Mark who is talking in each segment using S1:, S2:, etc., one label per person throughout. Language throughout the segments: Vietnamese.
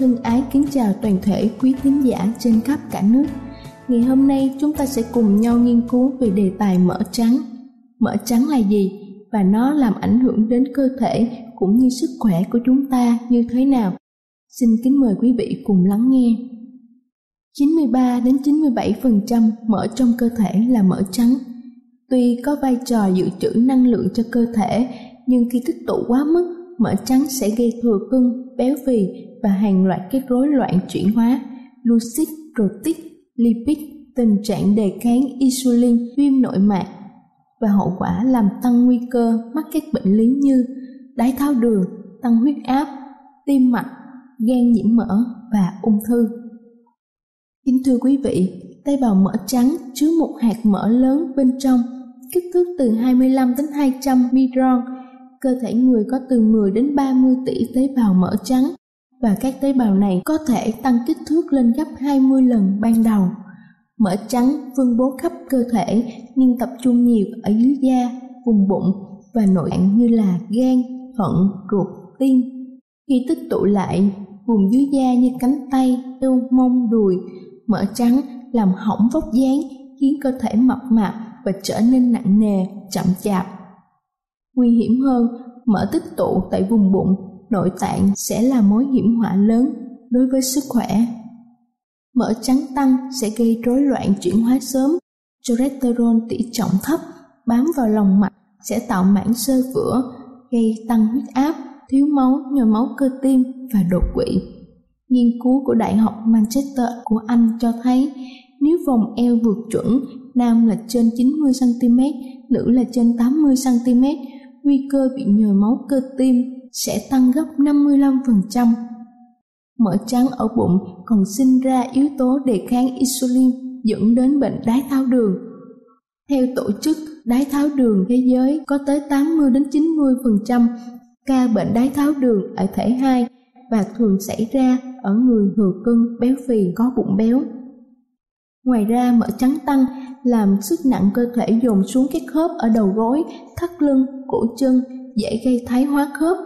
S1: thân ái kính chào toàn thể quý thính giả trên khắp cả nước. Ngày hôm nay chúng ta sẽ cùng nhau nghiên cứu về đề tài mỡ trắng. Mỡ trắng là gì và nó làm ảnh hưởng đến cơ thể cũng như sức khỏe của chúng ta như thế nào? Xin kính mời quý vị cùng lắng nghe. 93 đến 97% mỡ trong cơ thể là mỡ trắng. Tuy có vai trò dự trữ năng lượng cho cơ thể, nhưng khi tích tụ quá mức, mỡ trắng sẽ gây thừa cân, béo phì và hàng loạt các rối loạn chuyển hóa, lucid, protic, lipid, tình trạng đề kháng insulin, viêm nội mạc và hậu quả làm tăng nguy cơ mắc các bệnh lý như đái tháo đường, tăng huyết áp, tim mạch, gan nhiễm mỡ và ung thư. Kính thưa quý vị, tế bào mỡ trắng chứa một hạt mỡ lớn bên trong, kích thước từ 25 đến 200 micron. Cơ thể người có từ 10 đến 30 tỷ tế bào mỡ trắng và các tế bào này có thể tăng kích thước lên gấp 20 lần ban đầu. Mỡ trắng phân bố khắp cơ thể nhưng tập trung nhiều ở dưới da, vùng bụng và nội tạng như là gan, thận, ruột, tim. Khi tích tụ lại, vùng dưới da như cánh tay, eo, mông, đùi, mỡ trắng làm hỏng vóc dáng, khiến cơ thể mập mạp và trở nên nặng nề, chậm chạp. Nguy hiểm hơn, mỡ tích tụ tại vùng bụng nội tạng sẽ là mối hiểm họa lớn đối với sức khỏe. Mỡ trắng tăng sẽ gây rối loạn chuyển hóa sớm, cholesterol tỷ trọng thấp bám vào lòng mạch sẽ tạo mảng sơ vữa, gây tăng huyết áp, thiếu máu, nhồi máu cơ tim và đột quỵ. Nghiên cứu của Đại học Manchester của Anh cho thấy nếu vòng eo vượt chuẩn, nam là trên 90cm, nữ là trên 80cm, nguy cơ bị nhồi máu cơ tim sẽ tăng gấp 55%. Mỡ trắng ở bụng còn sinh ra yếu tố đề kháng insulin dẫn đến bệnh đái tháo đường. Theo tổ chức đái tháo đường thế giới có tới 80 đến 90% ca bệnh đái tháo đường ở thể 2 và thường xảy ra ở người thừa cân béo phì có bụng béo. Ngoài ra, mỡ trắng tăng làm sức nặng cơ thể dồn xuống các khớp ở đầu gối, thắt lưng, cổ chân, dễ gây thái hóa khớp.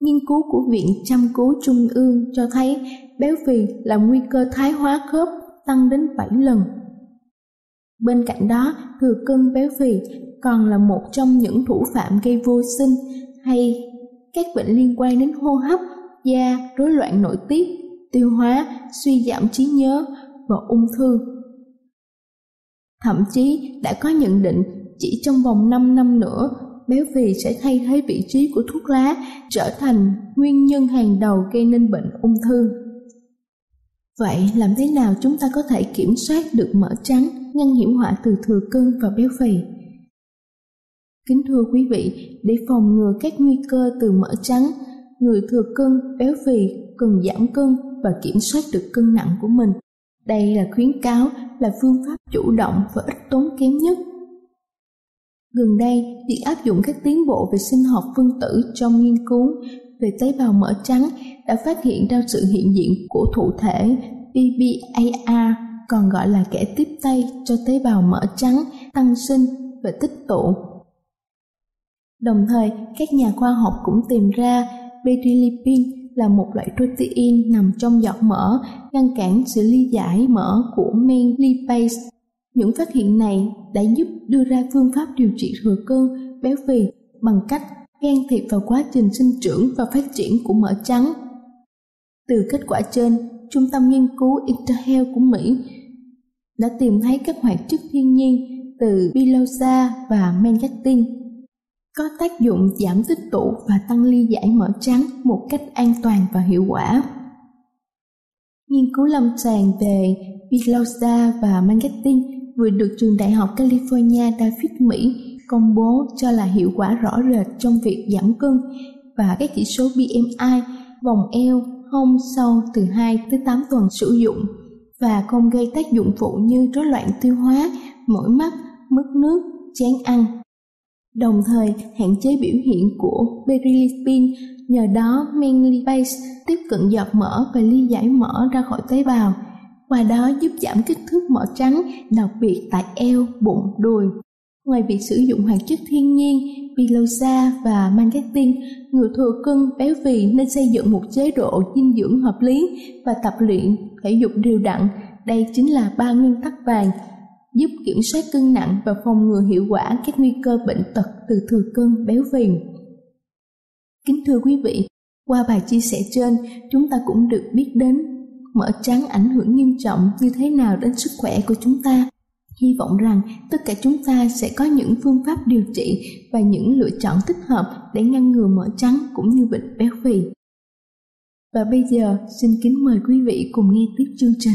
S1: Nghiên cứu của Viện Chăm cứu Trung ương cho thấy béo phì là nguy cơ thái hóa khớp tăng đến 7 lần. Bên cạnh đó, thừa cân béo phì còn là một trong những thủ phạm gây vô sinh hay các bệnh liên quan đến hô hấp, da, rối loạn nội tiết, tiêu hóa, suy giảm trí nhớ và ung thư. Thậm chí đã có nhận định chỉ trong vòng 5 năm nữa, béo phì sẽ thay thế vị trí của thuốc lá trở thành nguyên nhân hàng đầu gây nên bệnh ung thư. Vậy làm thế nào chúng ta có thể kiểm soát được mỡ trắng, ngăn hiểm họa từ thừa cân và béo phì? Kính thưa quý vị, để phòng ngừa các nguy cơ từ mỡ trắng, người thừa cân, béo phì cần giảm cân và kiểm soát được cân nặng của mình. Đây là khuyến cáo là phương pháp chủ động và ít tốn kém nhất gần đây việc áp dụng các tiến bộ về sinh học phân tử trong nghiên cứu về tế bào mỡ trắng đã phát hiện ra sự hiện diện của thụ thể BBAR còn gọi là kẻ tiếp tay cho tế bào mỡ trắng tăng sinh và tích tụ. Đồng thời, các nhà khoa học cũng tìm ra perilipin là một loại protein nằm trong giọt mỡ ngăn cản sự ly giải mỡ của men lipase. Những phát hiện này đã giúp đưa ra phương pháp điều trị thừa cân béo phì bằng cách can thiệp vào quá trình sinh trưởng và phát triển của mỡ trắng. Từ kết quả trên, Trung tâm nghiên cứu Interhealth của Mỹ đã tìm thấy các hoạt chất thiên nhiên từ bilosa và mengatin có tác dụng giảm tích tụ và tăng ly giải mỡ trắng một cách an toàn và hiệu quả. Nghiên cứu lâm sàng về bilosa và mengatin vừa được trường đại học California David Mỹ công bố cho là hiệu quả rõ rệt trong việc giảm cân và các chỉ số BMI, vòng eo, hông sau từ 2 tới 8 tuần sử dụng và không gây tác dụng phụ như rối loạn tiêu hóa, mỏi mắt, mất nước, chán ăn. Đồng thời hạn chế biểu hiện của berilipin nhờ đó men lipase tiếp cận giọt mỡ và ly giải mỡ ra khỏi tế bào, qua đó giúp giảm kích thước mỡ trắng, đặc biệt tại eo, bụng, đùi. Ngoài việc sử dụng hoạt chất thiên nhiên, pilosa và mangatin, người thừa cân béo phì nên xây dựng một chế độ dinh dưỡng hợp lý và tập luyện thể dục đều đặn. Đây chính là ba nguyên tắc vàng giúp kiểm soát cân nặng và phòng ngừa hiệu quả các nguy cơ bệnh tật từ thừa cân béo phì. Kính thưa quý vị, qua bài chia sẻ trên, chúng ta cũng được biết đến mỡ trắng ảnh hưởng nghiêm trọng như thế nào đến sức khỏe của chúng ta. Hy vọng rằng tất cả chúng ta sẽ có những phương pháp điều trị và những lựa chọn thích hợp để ngăn ngừa mỡ trắng cũng như bệnh béo phì. Và bây giờ xin kính mời quý vị cùng nghe tiếp chương trình.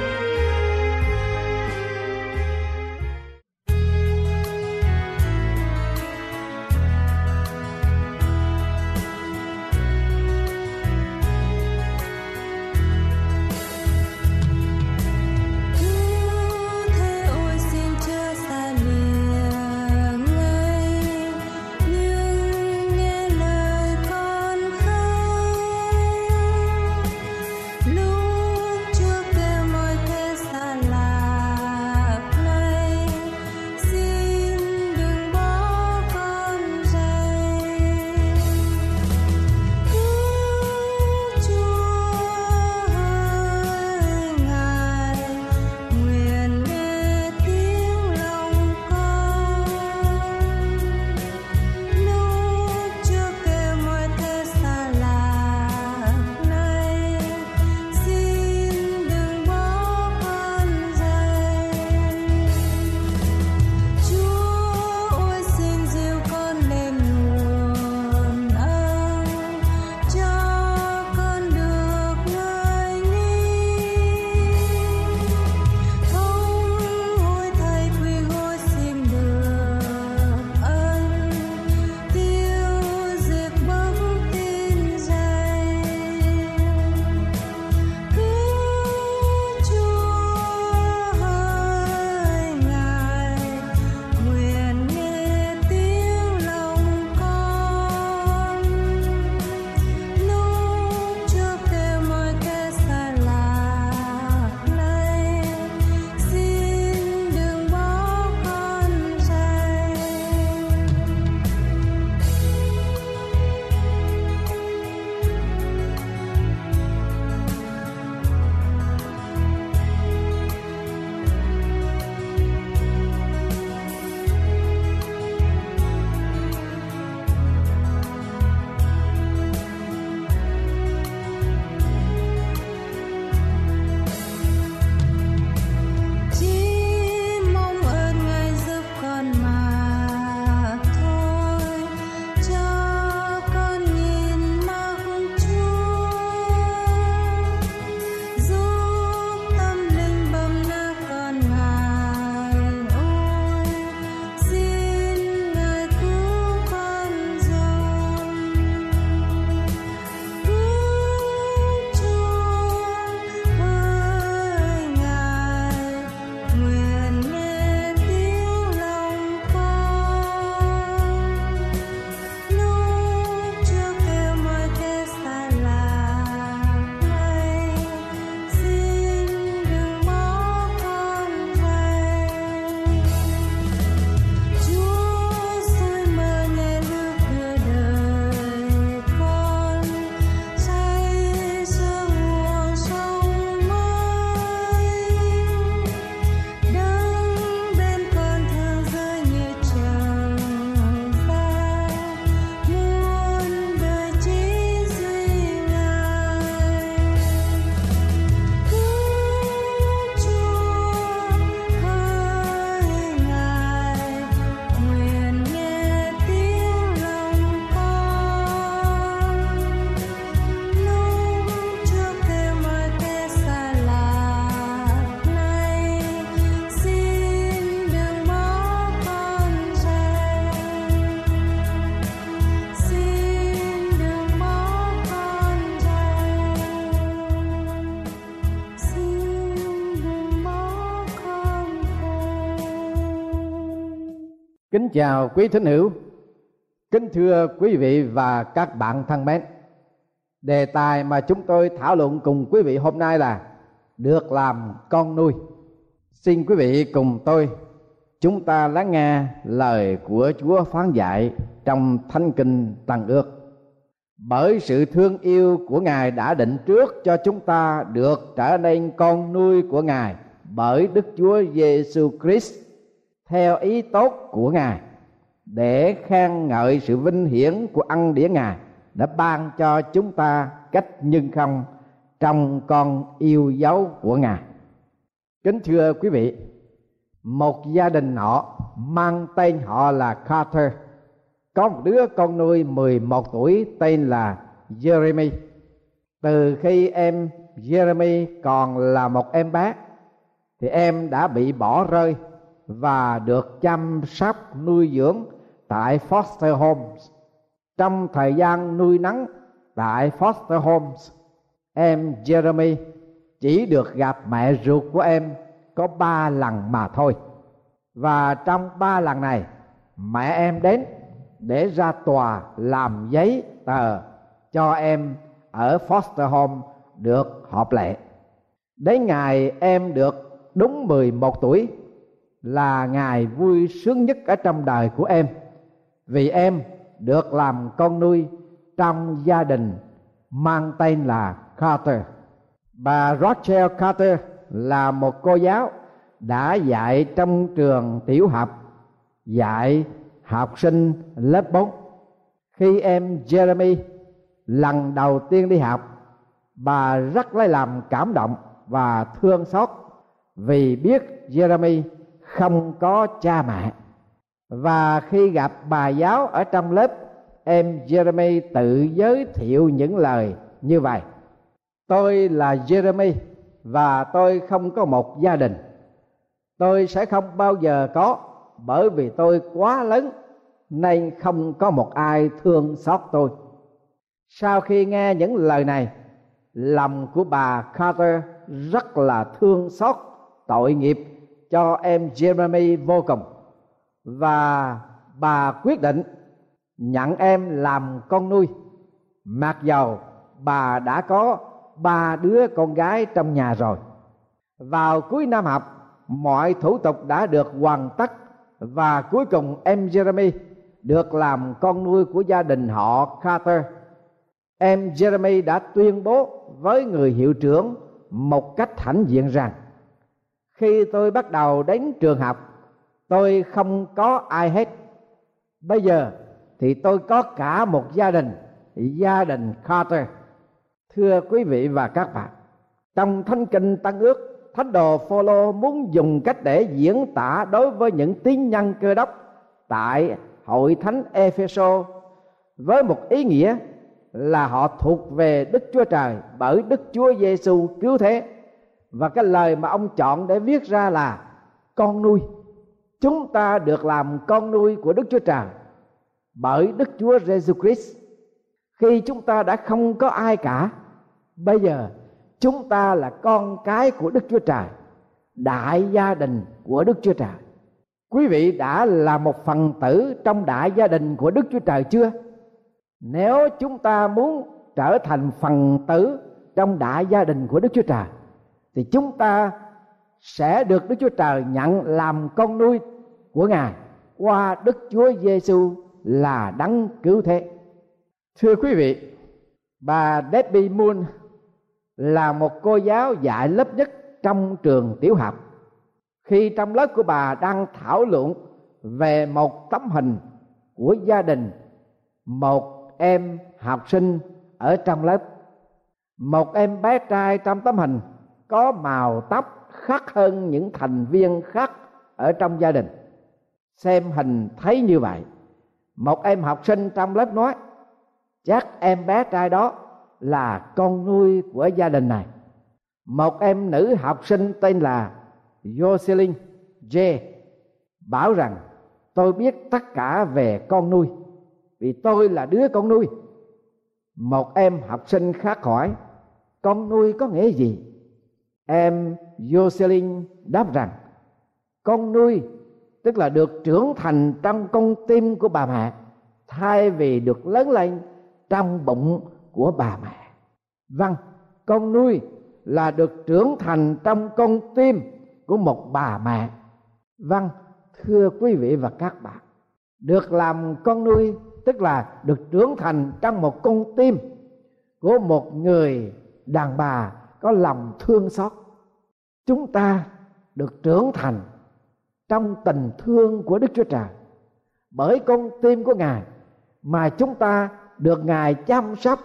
S2: Chào quý thính hữu, kính thưa quý vị và các bạn thân mến. Đề tài mà chúng tôi thảo luận cùng quý vị hôm nay là được làm con nuôi. Xin quý vị cùng tôi chúng ta lắng nghe lời của Chúa phán dạy trong Thánh Kinh Tăng Ước. Bởi sự thương yêu của Ngài đã định trước cho chúng ta được trở nên con nuôi của Ngài bởi Đức Chúa Giêsu Christ theo ý tốt của Ngài để khen ngợi sự vinh hiển của ân điển Ngài đã ban cho chúng ta cách nhân không trong con yêu dấu của Ngài. Kính thưa quý vị, một gia đình họ mang tên họ là Carter có một đứa con nuôi 11 tuổi tên là Jeremy. Từ khi em Jeremy còn là một em bé thì em đã bị bỏ rơi và được chăm sóc nuôi dưỡng tại foster homes. Trong thời gian nuôi nắng tại foster homes, em Jeremy chỉ được gặp mẹ ruột của em có ba lần mà thôi. Và trong ba lần này, mẹ em đến để ra tòa làm giấy tờ cho em ở foster home được hợp lệ. Đến ngày em được đúng 11 tuổi là ngày vui sướng nhất ở trong đời của em vì em được làm con nuôi trong gia đình mang tên là Carter. Bà Rachel Carter là một cô giáo đã dạy trong trường tiểu học dạy học sinh lớp 4. Khi em Jeremy lần đầu tiên đi học, bà rất lấy làm cảm động và thương xót vì biết Jeremy không có cha mẹ. Và khi gặp bà giáo ở trong lớp, em Jeremy tự giới thiệu những lời như vậy. Tôi là Jeremy và tôi không có một gia đình. Tôi sẽ không bao giờ có bởi vì tôi quá lớn nên không có một ai thương xót tôi sau khi nghe những lời này lòng của bà carter rất là thương xót tội nghiệp cho em jeremy vô cùng. Và bà quyết định nhận em làm con nuôi. Mặc dầu bà đã có ba đứa con gái trong nhà rồi. Vào cuối năm học, mọi thủ tục đã được hoàn tất. Và cuối cùng em jeremy được làm con nuôi của gia đình họ Carter. Em Jeremy đã tuyên bố với người hiệu trưởng một cách hãnh diện rằng khi tôi bắt đầu đến trường học, tôi không có ai hết. Bây giờ thì tôi có cả một gia đình gia đình Carter. Thưa quý vị và các bạn, trong thánh kinh tăng ước, thánh đồ Phaolô muốn dùng cách để diễn tả đối với những tín nhân cơ đốc tại hội thánh Epheso với một ý nghĩa là họ thuộc về Đức Chúa Trời bởi Đức Chúa Giêsu cứu thế và cái lời mà ông chọn để viết ra là, con nuôi, chúng ta được làm con nuôi của Đức Chúa Trời bởi Đức Chúa Jesus Christ. Khi chúng ta đã không có ai cả, bây giờ chúng ta là con cái của Đức Chúa Trời, đại gia đình của Đức Chúa Trời. Quý vị đã là một phần tử trong đại gia đình của đức chúa trời chưa? Nếu chúng ta muốn trở thành phần tử trong đại gia đình của đức chúa trời thì chúng ta sẽ được đức chúa trời nhận làm con nuôi của ngài. Qua đức chúa giêsu là đấng cứu thế. Thưa quý vị bà debbie moon là một cô giáo dạy lớp nhất trong trường tiểu học. Khi trong lớp của bà đang thảo luận về một tấm hình của gia đình một em học sinh ở trong lớp một em bé trai trong tấm hình có màu tóc khác hơn những thành viên khác ở trong gia đình. Xem hình thấy như vậy, một em học sinh trong lớp nói, chắc em bé trai đó là con nuôi của gia đình này. Một em nữ học sinh tên là Jocelyn J bảo rằng, tôi biết tất cả về con nuôi, vì tôi là đứa con nuôi. Một em học sinh khác hỏi, con nuôi có nghĩa gì? Em Jocelyn đáp rằng, con nuôi, tức là được trưởng thành trong con tim của bà mẹ, thay vì được lớn lên trong bụng của bà mẹ. Vâng con nuôi là được trưởng thành trong con tim của một bà mẹ. Vâng thưa quý vị và các bạn, được làm con nuôi, tức là được trưởng thành trong một con tim của một người đàn bà có lòng thương xót chúng ta được trưởng thành trong tình thương của đức chúa trời. Bởi con tim của ngài mà chúng ta được ngài chăm sóc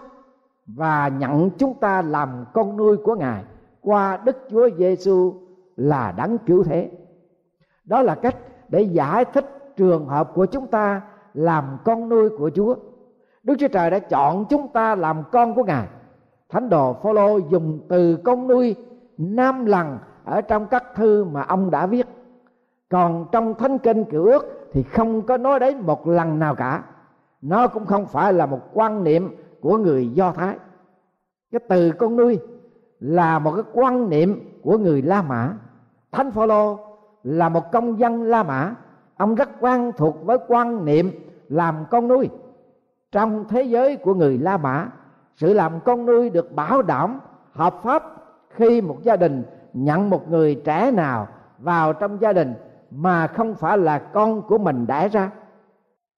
S2: và nhận chúng ta làm con nuôi của ngài qua đức chúa giêsu là đấng cứu thế. Đó là cách để giải thích trường hợp của chúng ta làm con nuôi của chúa. Đức chúa trời đã chọn chúng ta làm con của ngài. Thánh đồ phaolô dùng từ con nuôi năm lần ở trong các thư mà ông đã viết. Còn trong thánh kinh cựu ước thì không có nói đến một lần nào cả. Nó cũng không phải là một quan niệm của người do thái. Cái từ con nuôi là một cái quan niệm của người la mã. Thánh phaolô là một công dân la mã. Ông rất quen thuộc với quan niệm làm con nuôi. Trong thế giới của người la mã, sự làm con nuôi được bảo đảm, hợp pháp khi một gia đình nhận một người trẻ nào vào trong gia đình mà không phải là con của mình đẻ ra.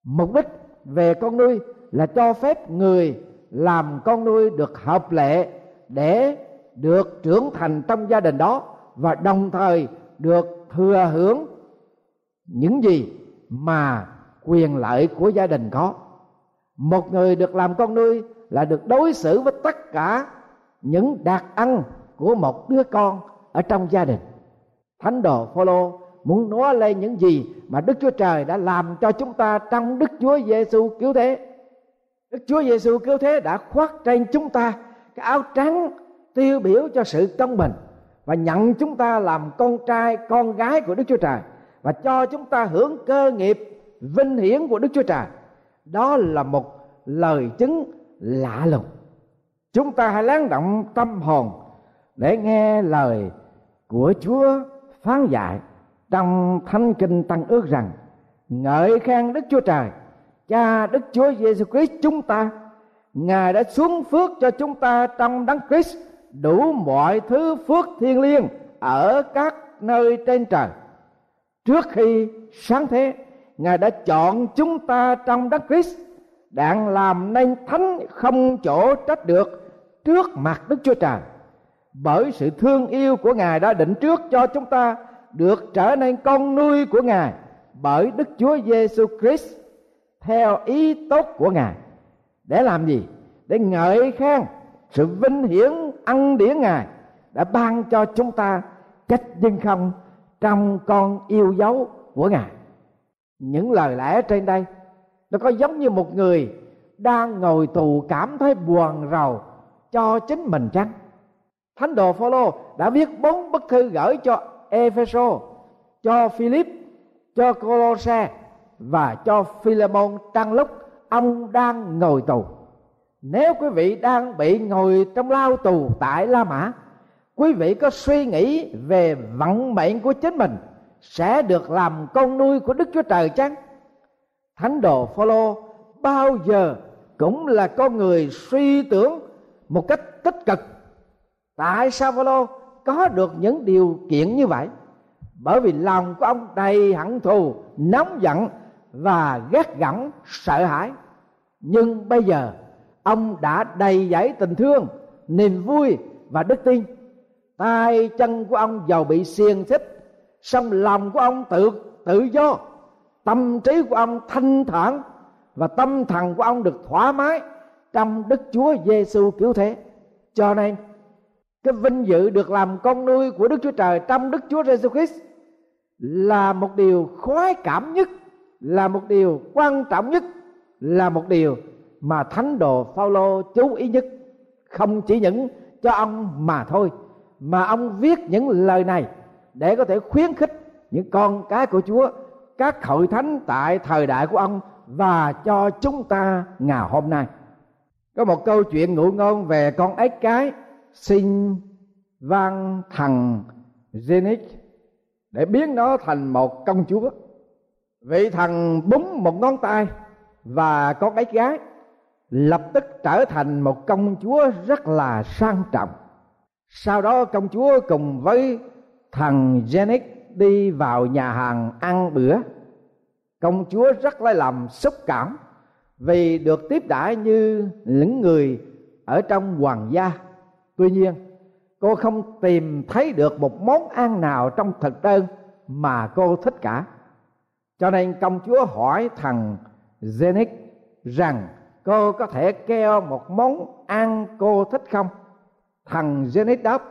S2: Mục đích về con nuôi là cho phép người làm con nuôi được hợp lệ để được trưởng thành trong gia đình đó và đồng thời được thừa hưởng những gì mà quyền lợi của gia đình có. Một người được làm con nuôi là được đối xử với tất cả những đặc ăn của một đứa con ở trong gia đình. Thánh đồ phaolô muốn nói lên những gì mà đức chúa trời đã làm cho chúng ta trong đức chúa giêsu cứu thế. Đức chúa giêsu cứu thế đã khoác trên chúng ta cái áo trắng tiêu biểu cho sự công bình và nhận chúng ta làm con trai, con gái của đức chúa trời và cho chúng ta hưởng cơ nghiệp vinh hiển của đức chúa trời. Đó là một lời chứng lạ lùng. Chúng ta hãy lắng động tâm hồn để nghe lời của chúa phán dạy trong thánh kinh tăng ước rằng, ngợi khen đức chúa trời, cha đức chúa giêsu christ chúng ta. Ngài đã xuống phước cho chúng ta trong đấng christ, đủ mọi thứ phước thiên liêng ở các nơi trên trời. Trước khi sáng thế, ngài đã chọn chúng ta trong đấng christ, đặng làm nên thánh không chỗ trách được trước mặt đức chúa trời bởi sự thương yêu của ngài đã định trước cho chúng ta, được trở nên con nuôi của ngài bởi đức chúa giêsu christ, theo ý tốt của ngài. Để làm gì? Để ngợi khen sự vinh hiển ăn điển ngài đã ban cho chúng ta cách nhưng không trong con yêu dấu của ngài. Những lời lẽ trên đây nó có giống như một người đang ngồi tù cảm thấy buồn rầu cho chính mình chăng? Thánh đồ phaolô đã viết bốn bức thư gửi cho epheso, cho philip, cho colosse và cho philemon trong lúc ông đang ngồi tù. Nếu quý vị đang bị ngồi trong lao tù tại la mã, quý vị có suy nghĩ về vận mệnh của chính mình sẽ được làm con nuôi của đức chúa trời chăng? Thánh đồ phaolô bao giờ cũng là con người suy tưởng một cách tích cực tại sao phaolô có được những điều kiện như vậy? Bởi vì lòng của ông đầy hận thù, nóng giận và ghét gẫm sợ hãi. Nhưng bây giờ, ông đã đầy dẫy tình thương, niềm vui và đức tin. Tay chân của ông giàu bị xiềng xích, song lòng của ông tự tự do. Tâm trí của ông thanh thản và tâm thần của ông được thoải mái trong Đức Chúa Giêsu cứu thế. Cho nên cái vinh dự được làm con nuôi của Đức Chúa Trời trong Đức Chúa Jesus Christ là một điều khoái cảm nhất, là một điều quan trọng nhất, là một điều mà thánh đồ Phaolô chú ý nhất. Không chỉ những cho ông mà thôi, mà ông viết những lời này để có thể khuyến khích những con cái của Chúa các hội thánh tại thời đại của ông và cho chúng ta ngày hôm nay có một câu chuyện ngụ ngôn về con ếch cái sinh văn thần Zenith để biến nó thành một công chúa. Vị thần búng một ngón tay và con ấy gái, lập tức trở thành một công chúa rất là sang trọng. Sau đó công chúa cùng với thằng Janet đi vào nhà hàng ăn bữa. Công chúa rất lấy làm xúc cảm vì được tiếp đãi như những người ở trong hoàng gia tuy nhiên, cô không tìm thấy được một món ăn nào trong thực đơn mà cô thích cả. Cho nên công chúa hỏi thằng Zenith rằng, cô có thể kêu một món ăn cô thích không? Thằng Zenith đáp,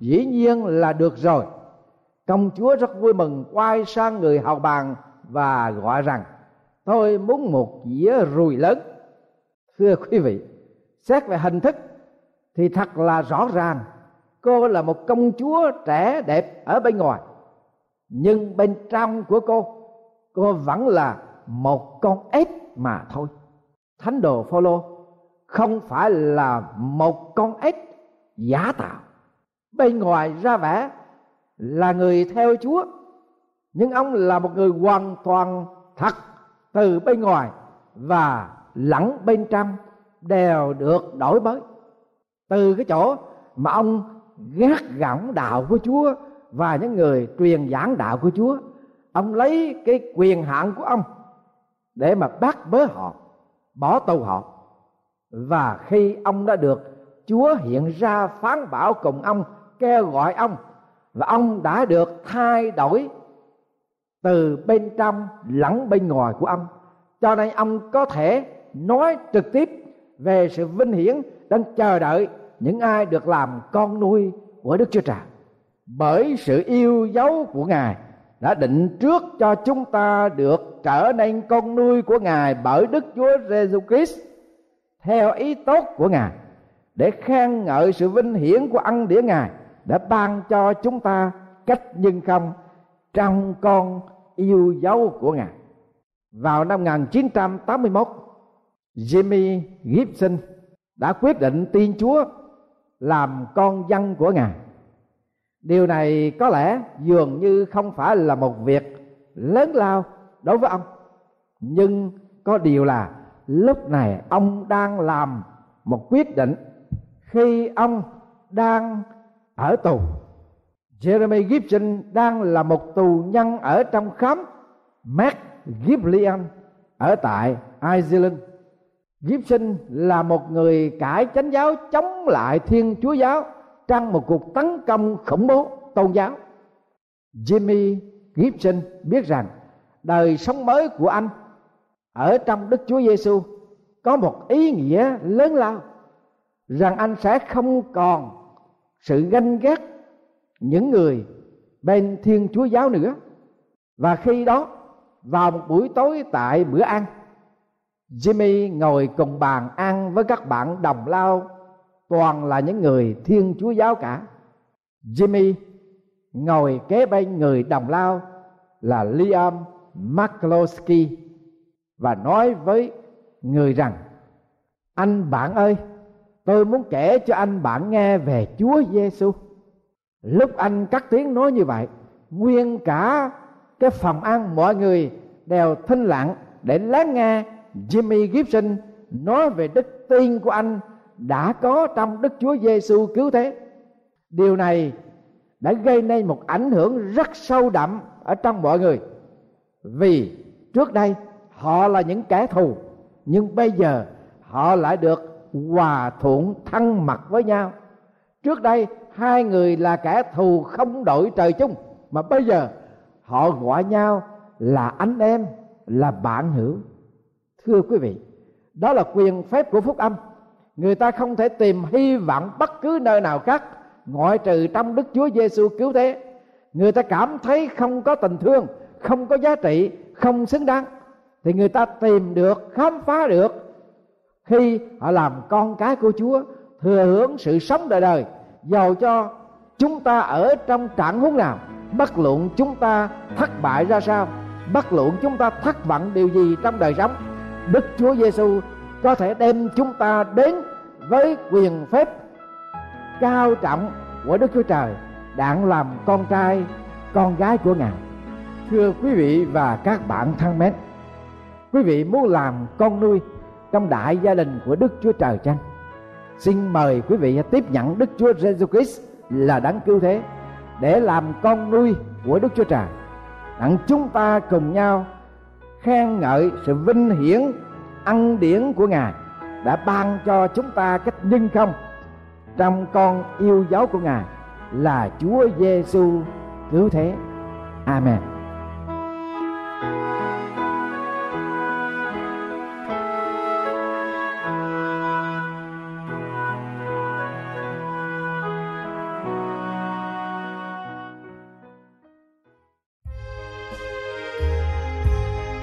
S2: dĩ nhiên là được rồi. Công chúa rất vui mừng, quay sang người hầu bàn và gọi rằng, tôi muốn một dĩa rùi lớn. Thưa quý vị, xét về hình thức thì thật là rõ ràng, cô là một công chúa trẻ đẹp ở bên ngoài. Nhưng bên trong của cô cô vẫn là một con ếch mà thôi. Thánh đồ phaolô không phải là một con ếch giả tạo. Bên ngoài ra vẻ là người theo chúa, nhưng ông là một người hoàn toàn thật từ bên ngoài và lẫn bên trong đều được đổi mới từ cái chỗ mà ông gác gỏng đạo của chúa và những người truyền giảng đạo của chúa, ông lấy cái quyền hạn của ông để mà bắt bớ họ, bỏ tù họ. Và khi ông đã được chúa hiện ra phán bảo cùng ông, kêu gọi ông, và ông đã được thay đổi từ bên trong lẫn bên ngoài của ông, cho nên ông có thể nói trực tiếp về sự vinh hiển đang chờ đợi những ai được làm con nuôi của Đức Chúa Trời. Bởi sự yêu dấu của Ngài đã định trước cho chúng ta được trở nên con nuôi của Ngài bởi Đức Chúa Giêsu Christ theo ý tốt của Ngài để khen ngợi sự vinh hiển của ân điển Ngài đã ban cho chúng ta cách nhân không trong con yêu dấu của Ngài. Vào năm 1981, Jimmy Gibson đã quyết định tin Chúa làm con dân của Ngài. Điều này có lẽ dường như không phải là một việc lớn lao đối với ông. Nhưng có điều là lúc này ông đang làm một quyết định khi ông đang ở tù Jeremy Gibson đang là một tù nhân ở trong khám Mark Giblian ở tại Ireland. Gibson là một người cải chánh giáo chống lại Thiên Chúa giáo trong một cuộc tấn công khủng bố tôn giáo. Jimmy Gibson biết rằng đời sống mới của anh ở trong Đức Chúa Giêsu có một ý nghĩa lớn lao, rằng anh sẽ không còn sự ganh ghét những người bên thiên chúa giáo nữa và khi đó, vào một buổi tối tại bữa ăn Jimmy ngồi cùng bàn ăn với các bạn đồng lao. Toàn là những người thiên chúa giáo cả. Jimmy ngồi kế bên người đồng lao là Liam Maklowski và nói với người rằng, anh bạn ơi, tôi muốn kể cho anh bạn nghe về Chúa Giêsu lúc anh cắt tiếng nói như vậy, nguyên cả cái phòng ăn mọi người đều thinh lặng để lắng nghe Jimmy Gibson nói về đức tin của anh đã có trong Đức Chúa Giêsu cứu thế. Điều này đã gây nên một ảnh hưởng rất sâu đậm ở trong mọi người. Vì trước đây họ là những kẻ thù, nhưng bây giờ họ lại được hòa thuận thân mật với nhau. Trước đây hai người là kẻ thù không đổi trời chung mà bây giờ họ gọi nhau là anh em là bạn hữu thưa quý vị, đó là quyền phép của phúc âm. Người ta không thể tìm hy vọng bất cứ nơi nào khác, ngoại trừ trong đức chúa giêsu cứu thế. Người ta cảm thấy không có tình thương, không có giá trị, không xứng đáng. Thì người ta tìm được, khám phá được khi họ làm con cái của chúa, thừa hưởng sự sống đời đời, giàu cho chúng ta ở trong trạng huống nào. Bất luận chúng ta thất bại ra sao, bất luận chúng ta thất vọng điều gì trong đời sống đức chúa giêsu có thể đem chúng ta đến với quyền phép cao trọng của đức chúa trời đặng làm con trai con gái của ngài Thưa quý vị và các bạn thân mến, quý vị muốn làm con nuôi trong đại gia đình của Đức Chúa Trời chăng? Xin mời quý vị tiếp nhận Đức Chúa Jesus Christ là đấng cứu thế để làm con nuôi của Đức Chúa Trời. Đặng chúng ta cùng nhau khen ngợi sự vinh hiển ân điển của Ngài đã ban cho chúng ta cách nhân không trong con yêu dấu của Ngài là Chúa Giêsu cứu thế. Amen.